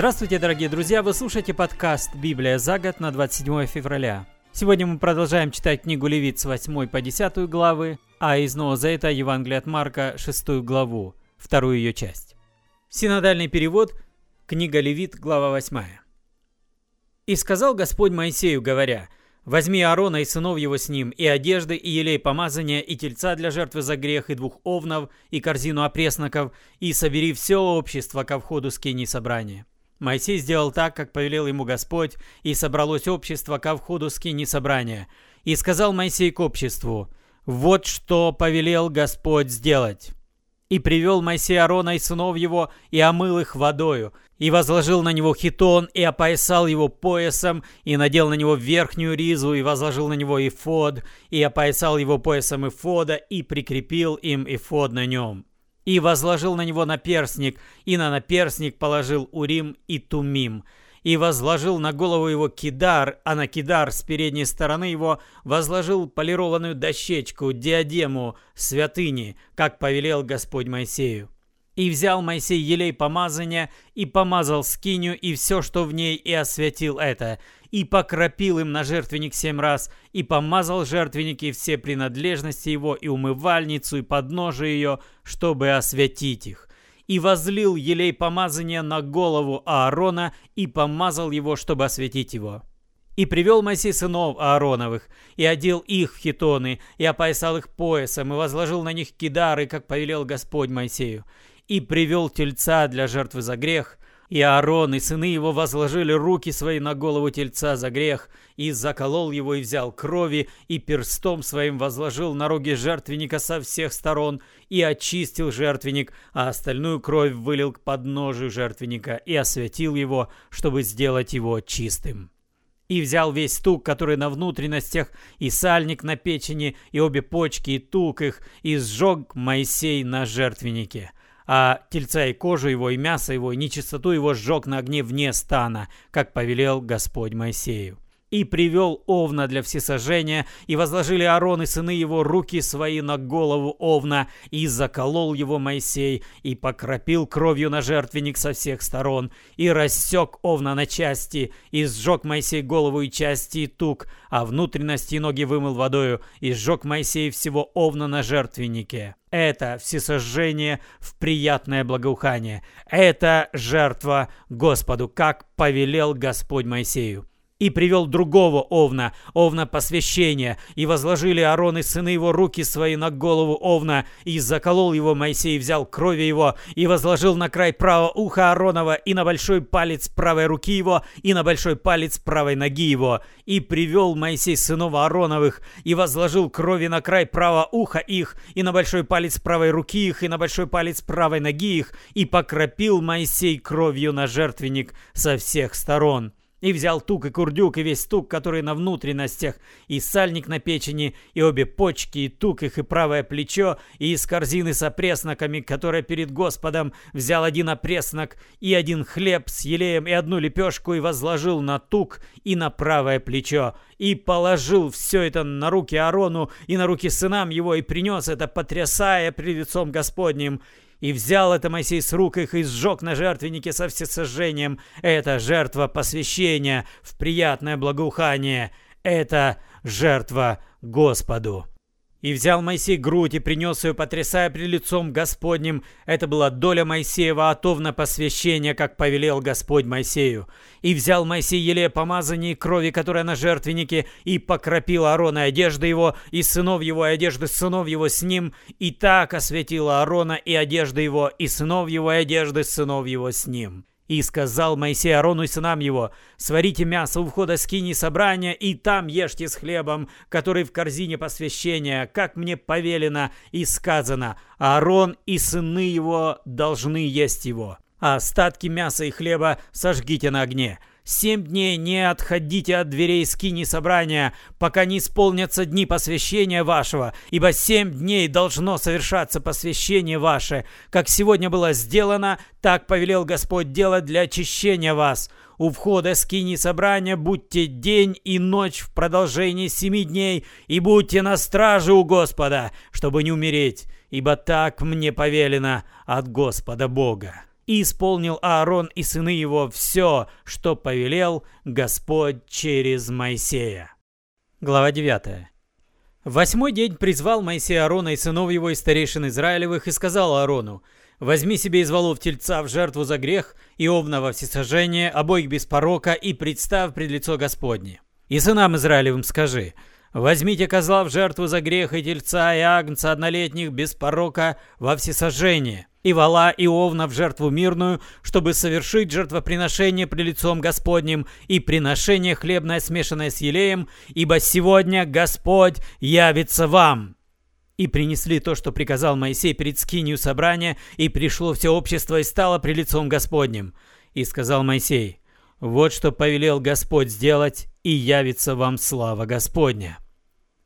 Здравствуйте, дорогие друзья! Вы слушаете подкаст «Библия за год» на 27 февраля. Сегодня мы продолжаем читать книгу Левит с 8 по 10 главы, а из Нового Завета Евангелие от Марка 6 главу, вторую ее часть. Синодальный перевод, книга Левит, глава 8. «И сказал Господь Моисею, говоря, Возьми Аарона и сынов его с ним, и одежды, и елей помазания, и тельца для жертвы за грех, и двух овнов, и корзину опресноков, и собери все общество ко входу скини собрания. Моисей сделал так, как повелел ему Господь, и собралось общество ко входу скини собрания. И сказал Моисей к обществу, «Вот что повелел Господь сделать». И привел Моисей Аарона и сынов его, и омыл их водою, и возложил на него хитон, и опоясал его поясом, и надел на него верхнюю ризу, и возложил на него ифод, и опоясал его поясом ифода, и прикрепил им ифод на нем. И возложил на него наперстник, и на наперстник положил Урим и Тумим – и возложил на голову его кидар, а на кидар с передней стороны его возложил полированную дощечку, диадему святыни, как повелел Господь Моисею. И взял Моисей елей помазания, и помазал скиню, и все, что в ней, и осветил это, и покропил им на жертвенник семь раз, и помазал жертвенники все принадлежности его, и умывальницу, и подножие ее, чтобы осветить их и возлил елей помазания на голову Аарона и помазал его, чтобы осветить его. И привел Моисей сынов Аароновых, и одел их в хитоны, и опоясал их поясом, и возложил на них кидары, как повелел Господь Моисею. И привел тельца для жертвы за грех, и Аарон и сыны его возложили руки свои на голову тельца за грех, и заколол его и взял крови, и перстом своим возложил на роги жертвенника со всех сторон, и очистил жертвенник, а остальную кровь вылил к подножию жертвенника, и осветил его, чтобы сделать его чистым. И взял весь тук, который на внутренностях, и сальник на печени, и обе почки, и тук их, и сжег Моисей на жертвеннике а тельца и кожу его, и мясо его, и нечистоту его сжег на огне вне стана, как повелел Господь Моисею и привел Овна для всесожжения, и возложили Аарон и сыны его руки свои на голову Овна, и заколол его Моисей, и покропил кровью на жертвенник со всех сторон, и рассек Овна на части, и сжег Моисей голову и части и тук, а внутренности и ноги вымыл водою, и сжег Моисей всего Овна на жертвеннике. Это всесожжение в приятное благоухание. Это жертва Господу, как повелел Господь Моисею и привел другого овна, овна посвящения, и возложили Аарон и сыны его руки свои на голову овна, и заколол его Моисей, взял крови его, и возложил на край правого уха Ааронова, и на большой палец правой руки его, и на большой палец правой ноги его, и привел Моисей сынов Аароновых, и возложил крови на край правого уха их, и на большой палец правой руки их, и на большой палец правой ноги их, и покропил Моисей кровью на жертвенник со всех сторон. И взял тук и курдюк, и весь тук, который на внутренностях, и сальник на печени, и обе почки, и тук их, и правое плечо, и из корзины с опресноками, которая перед Господом взял один опреснок, и один хлеб с елеем, и одну лепешку, и возложил на тук и на правое плечо, и положил все это на руки Аарону и на руки сынам его, и принес это, потрясая пред лицом Господним. И взял это Моисей с рук их и сжег на жертвеннике со всесожжением. Это жертва посвящения в приятное благоухание. Это жертва Господу. И взял Моисей грудь и принес ее, потрясая пред лицом Господним. Это была доля Моисеева отов на посвящение, как повелел Господь Моисею. И взял Моисей еле помазание крови, которая на жертвеннике, и покропил Аарона одежды его, и сынов его, и одежды сынов его с ним, и так осветила Аарона и одежды его, и сынов его, и одежды сынов его с ним. И сказал Моисей Арону и сынам его, «Сварите мясо у входа скини собрания, и там ешьте с хлебом, который в корзине посвящения, как мне повелено и сказано. Аарон и сыны его должны есть его. А остатки мяса и хлеба сожгите на огне». Семь дней не отходите от дверей скини собрания, пока не исполнятся дни посвящения вашего, ибо семь дней должно совершаться посвящение ваше. Как сегодня было сделано, так повелел Господь делать для очищения вас. У входа скини собрания будьте день и ночь в продолжении семи дней, и будьте на страже у Господа, чтобы не умереть, ибо так мне повелено от Господа Бога. И исполнил Аарон и сыны его все, что повелел Господь через Моисея. Глава 9. В восьмой день призвал Моисей Аарона и сынов его и старейшин Израилевых и сказал Аарону, «Возьми себе из волов тельца в жертву за грех и овна во всесожжение, обоих без порока, и представь пред лицо Господне. И сынам Израилевым скажи, Возьмите козла в жертву за грех и тельца, и агнца однолетних без порока во всесожжение, и вала и овна в жертву мирную, чтобы совершить жертвоприношение при лицом Господним и приношение хлебное, смешанное с елеем, ибо сегодня Господь явится вам». И принесли то, что приказал Моисей перед скинью собрания, и пришло все общество и стало при лицом Господним. И сказал Моисей, «Вот что повелел Господь сделать, и явится вам слава Господня».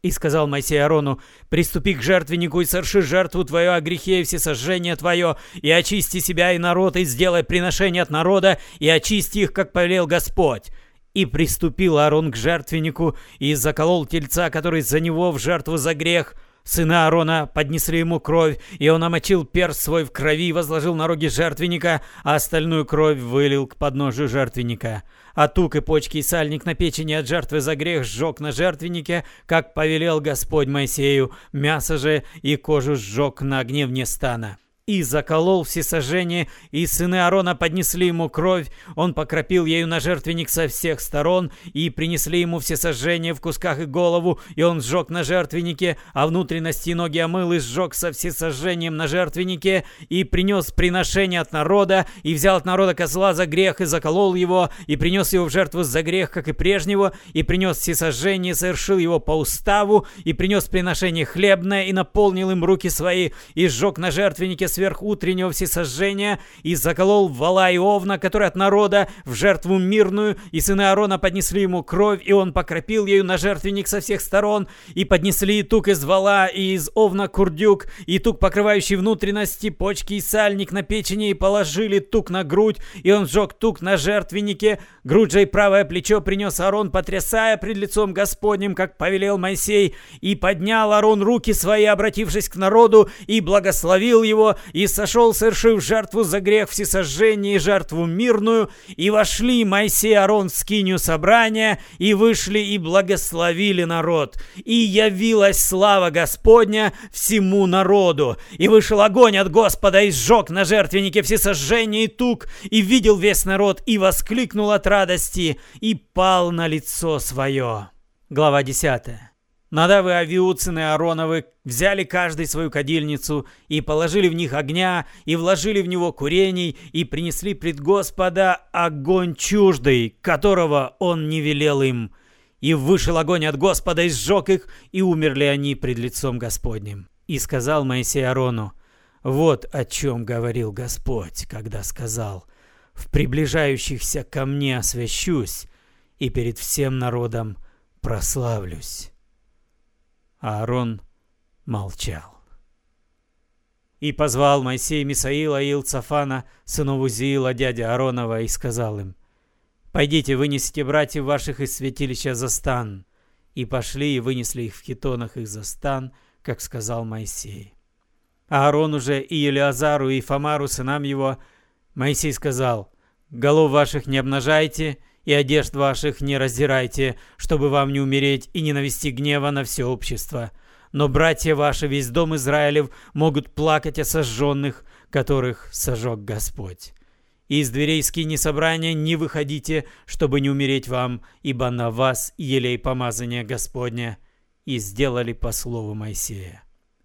И сказал Моисей Арону, «Приступи к жертвеннику и соверши жертву твою о грехе и всесожжение твое, и очисти себя и народ, и сделай приношение от народа, и очисти их, как повелел Господь». И приступил Аарон к жертвеннику, и заколол тельца, который за него в жертву за грех, Сыны Аарона поднесли ему кровь, и он омочил перст свой в крови и возложил на роги жертвенника, а остальную кровь вылил к подножию жертвенника. А тук и почки и сальник на печени от жертвы за грех сжег на жертвеннике, как повелел Господь Моисею, мясо же и кожу сжег на огне вне стана и заколол всесожжение, и сыны Аарона поднесли ему кровь, он покропил ею на жертвенник со всех сторон, и принесли ему всесожжение в кусках и голову, и он сжег на жертвеннике, а внутренности и ноги омыл и сжег со всесожжением на жертвеннике, и принес приношение от народа, и взял от народа козла за грех, и заколол его, и принес его в жертву за грех, как и прежнего, и принес всесожжение, совершил его по уставу, и принес приношение хлебное, и наполнил им руки свои, и сжег на жертвеннике сверх утреннего всесожжения и заколол вала и овна, который от народа, в жертву мирную, и сыны Аарона поднесли ему кровь, и он покропил ею на жертвенник со всех сторон, и поднесли тук из вала, и из овна курдюк, и тук, покрывающий внутренности, почки и сальник на печени, и положили тук на грудь, и он сжег тук на жертвеннике, грудь же и правое плечо принес Аарон, потрясая пред лицом Господним, как повелел Моисей, и поднял Аарон руки свои, обратившись к народу, и благословил его, и сошел, совершив жертву за грех всесожжения и жертву мирную, и вошли Моисей и Аарон в скинию собрания, и вышли и благословили народ. И явилась слава Господня всему народу. И вышел огонь от Господа и сжег на жертвеннике всесожжения и тук, и видел весь народ, и воскликнул от радости, и пал на лицо свое. Глава 10. Надавы Авиуцины Ароновы взяли каждый свою кадильницу и положили в них огня, и вложили в него курений, и принесли пред Господа огонь чуждый, которого он не велел им. И вышел огонь от Господа и сжег их, и умерли они пред лицом Господним. И сказал Моисей Арону, вот о чем говорил Господь, когда сказал, «В приближающихся ко мне освящусь, и перед всем народом прославлюсь». Аарон молчал. И позвал Моисей Мисаила и Илцафана, сынов Узиила, дядя Ааронова, и сказал им, «Пойдите, вынесите братьев ваших из святилища за стан». И пошли и вынесли их в хитонах их за стан, как сказал Моисей. А Аарон уже и Елиазару, и Фомару, сынам его, Моисей сказал, «Голов ваших не обнажайте, и одежд ваших не раздирайте, чтобы вам не умереть и не навести гнева на все общество. Но братья ваши, весь дом Израилев, могут плакать о сожженных, которых сожег Господь. из дверей скини собрания не выходите, чтобы не умереть вам, ибо на вас елей помазания Господня». И сделали по слову Моисея.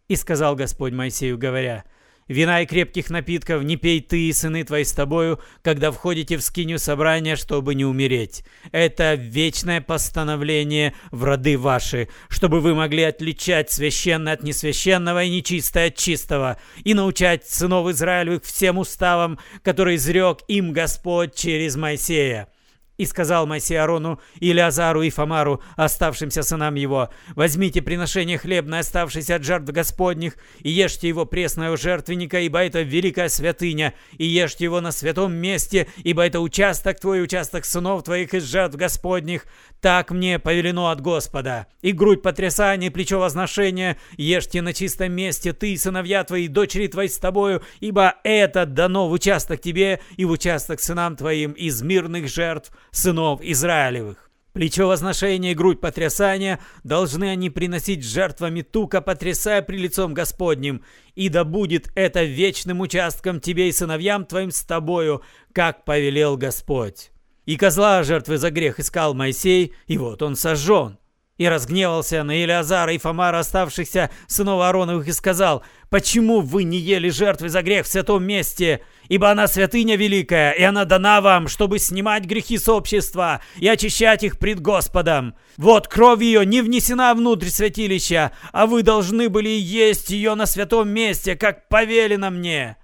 И сказал Господь Моисею, говоря, — Вина и крепких напитков не пей ты и сыны твои с тобою, когда входите в скиню собрания, чтобы не умереть. Это вечное постановление в роды ваши, чтобы вы могли отличать священное от несвященного и нечистое от чистого, и научать сынов Израилевых всем уставам, которые изрек им Господь через Моисея. И сказал Моисей Арону, Илиазару и Фомару, оставшимся сынам его, «Возьмите приношение хлебное, оставшееся от жертв Господних, и ешьте его пресного жертвенника, ибо это великая святыня, и ешьте его на святом месте, ибо это участок твой, участок сынов твоих из жертв Господних. Так мне повелено от Господа. И грудь потрясания, плечо возношения, ешьте на чистом месте, ты, сыновья твои, дочери твои с тобою, ибо это дано в участок тебе и в участок сынам твоим из мирных жертв, сынов Израилевых. Плечо возношения и грудь потрясания должны они приносить жертвами тука, потрясая при лицом Господним, и да будет это вечным участком тебе и сыновьям твоим с тобою, как повелел Господь. И козла жертвы за грех искал Моисей, и вот он сожжен. И разгневался на Илиазара и Фомара, оставшихся сынов Аароновых, и сказал, «Почему вы не ели жертвы за грех в святом месте? Ибо она святыня великая, и она дана вам, чтобы снимать грехи с общества и очищать их пред Господом. Вот кровь ее не внесена внутрь святилища, а вы должны были есть ее на святом месте, как повелено мне».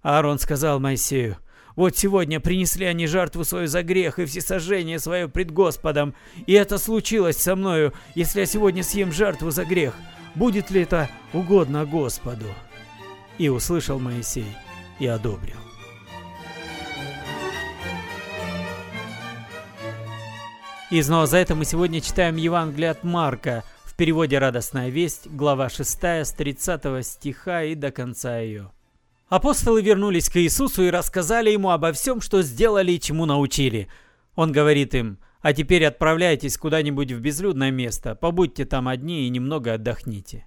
Аарон сказал Моисею, вот сегодня принесли они жертву свою за грех и всесожжение свое пред Господом. И это случилось со мною, если я сегодня съем жертву за грех. Будет ли это угодно Господу?» И услышал Моисей и одобрил. И снова за это мы сегодня читаем Евангелие от Марка в переводе «Радостная весть», глава 6 с 30 стиха и до конца ее. Апостолы вернулись к Иисусу и рассказали ему обо всем, что сделали и чему научили. Он говорит им, а теперь отправляйтесь куда-нибудь в безлюдное место, побудьте там одни и немного отдохните.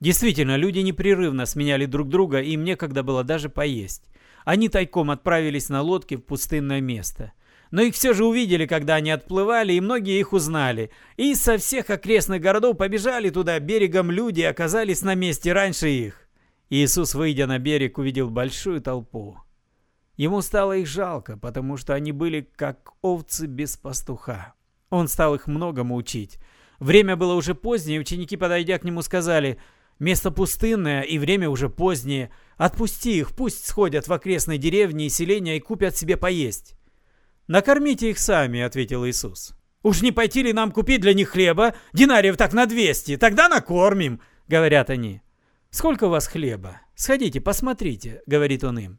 Действительно, люди непрерывно сменяли друг друга, и им некогда было даже поесть. Они тайком отправились на лодке в пустынное место. Но их все же увидели, когда они отплывали, и многие их узнали. И со всех окрестных городов побежали туда берегом люди и оказались на месте раньше их. Иисус, выйдя на берег, увидел большую толпу. Ему стало их жалко, потому что они были как овцы без пастуха. Он стал их многому учить. Время было уже позднее, ученики, подойдя к нему, сказали, «Место пустынное, и время уже позднее. Отпусти их, пусть сходят в окрестные деревни и селения и купят себе поесть». «Накормите их сами», — ответил Иисус. «Уж не пойти ли нам купить для них хлеба? Динариев так на двести, тогда накормим», — говорят они. «Сколько у вас хлеба? Сходите, посмотрите», — говорит он им.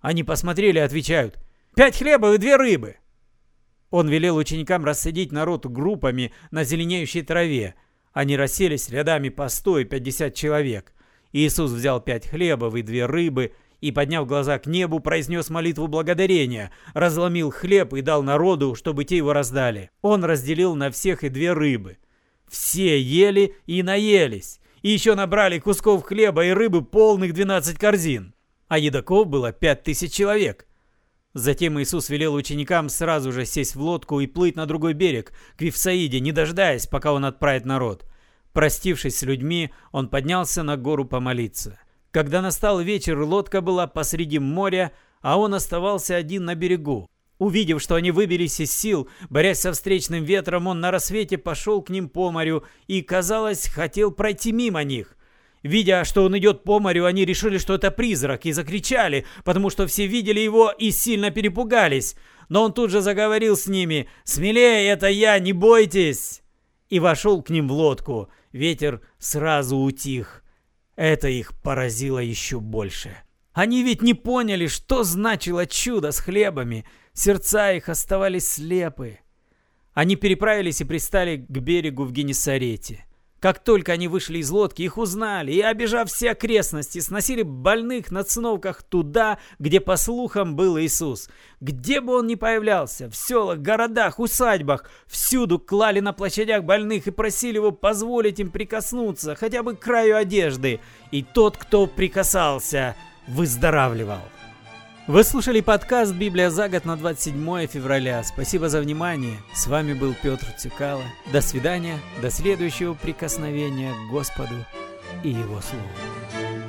Они посмотрели и отвечают. «Пять хлебов и две рыбы». Он велел ученикам рассадить народ группами на зеленеющей траве. Они расселись рядами по сто и пятьдесят человек. Иисус взял пять хлебов и две рыбы и, подняв глаза к небу, произнес молитву благодарения, разломил хлеб и дал народу, чтобы те его раздали. Он разделил на всех и две рыбы. Все ели и наелись, и еще набрали кусков хлеба и рыбы полных 12 корзин. А едоков было 5000 человек. Затем Иисус велел ученикам сразу же сесть в лодку и плыть на другой берег, к Вифсаиде, не дожидаясь, пока он отправит народ. Простившись с людьми, он поднялся на гору помолиться. Когда настал вечер, лодка была посреди моря, а он оставался один на берегу. Увидев, что они выбились из сил, борясь со встречным ветром, он на рассвете пошел к ним по морю и, казалось, хотел пройти мимо них. Видя, что он идет по морю, они решили, что это призрак, и закричали, потому что все видели его и сильно перепугались. Но он тут же заговорил с ними «Смелее, это я, не бойтесь!» И вошел к ним в лодку. Ветер сразу утих. Это их поразило еще больше. Они ведь не поняли, что значило чудо с хлебами – Сердца их оставались слепы. Они переправились и пристали к берегу в Генесарете. Как только они вышли из лодки, их узнали и, обижав все окрестности, сносили больных на циновках туда, где, по слухам, был Иисус. Где бы он ни появлялся, в селах, городах, усадьбах, всюду клали на площадях больных и просили его позволить им прикоснуться хотя бы к краю одежды. И тот, кто прикасался, выздоравливал. Вы слушали подкаст «Библия за год» на 27 февраля. Спасибо за внимание. С вами был Петр Цикало. До свидания. До следующего прикосновения к Господу и Его Слову.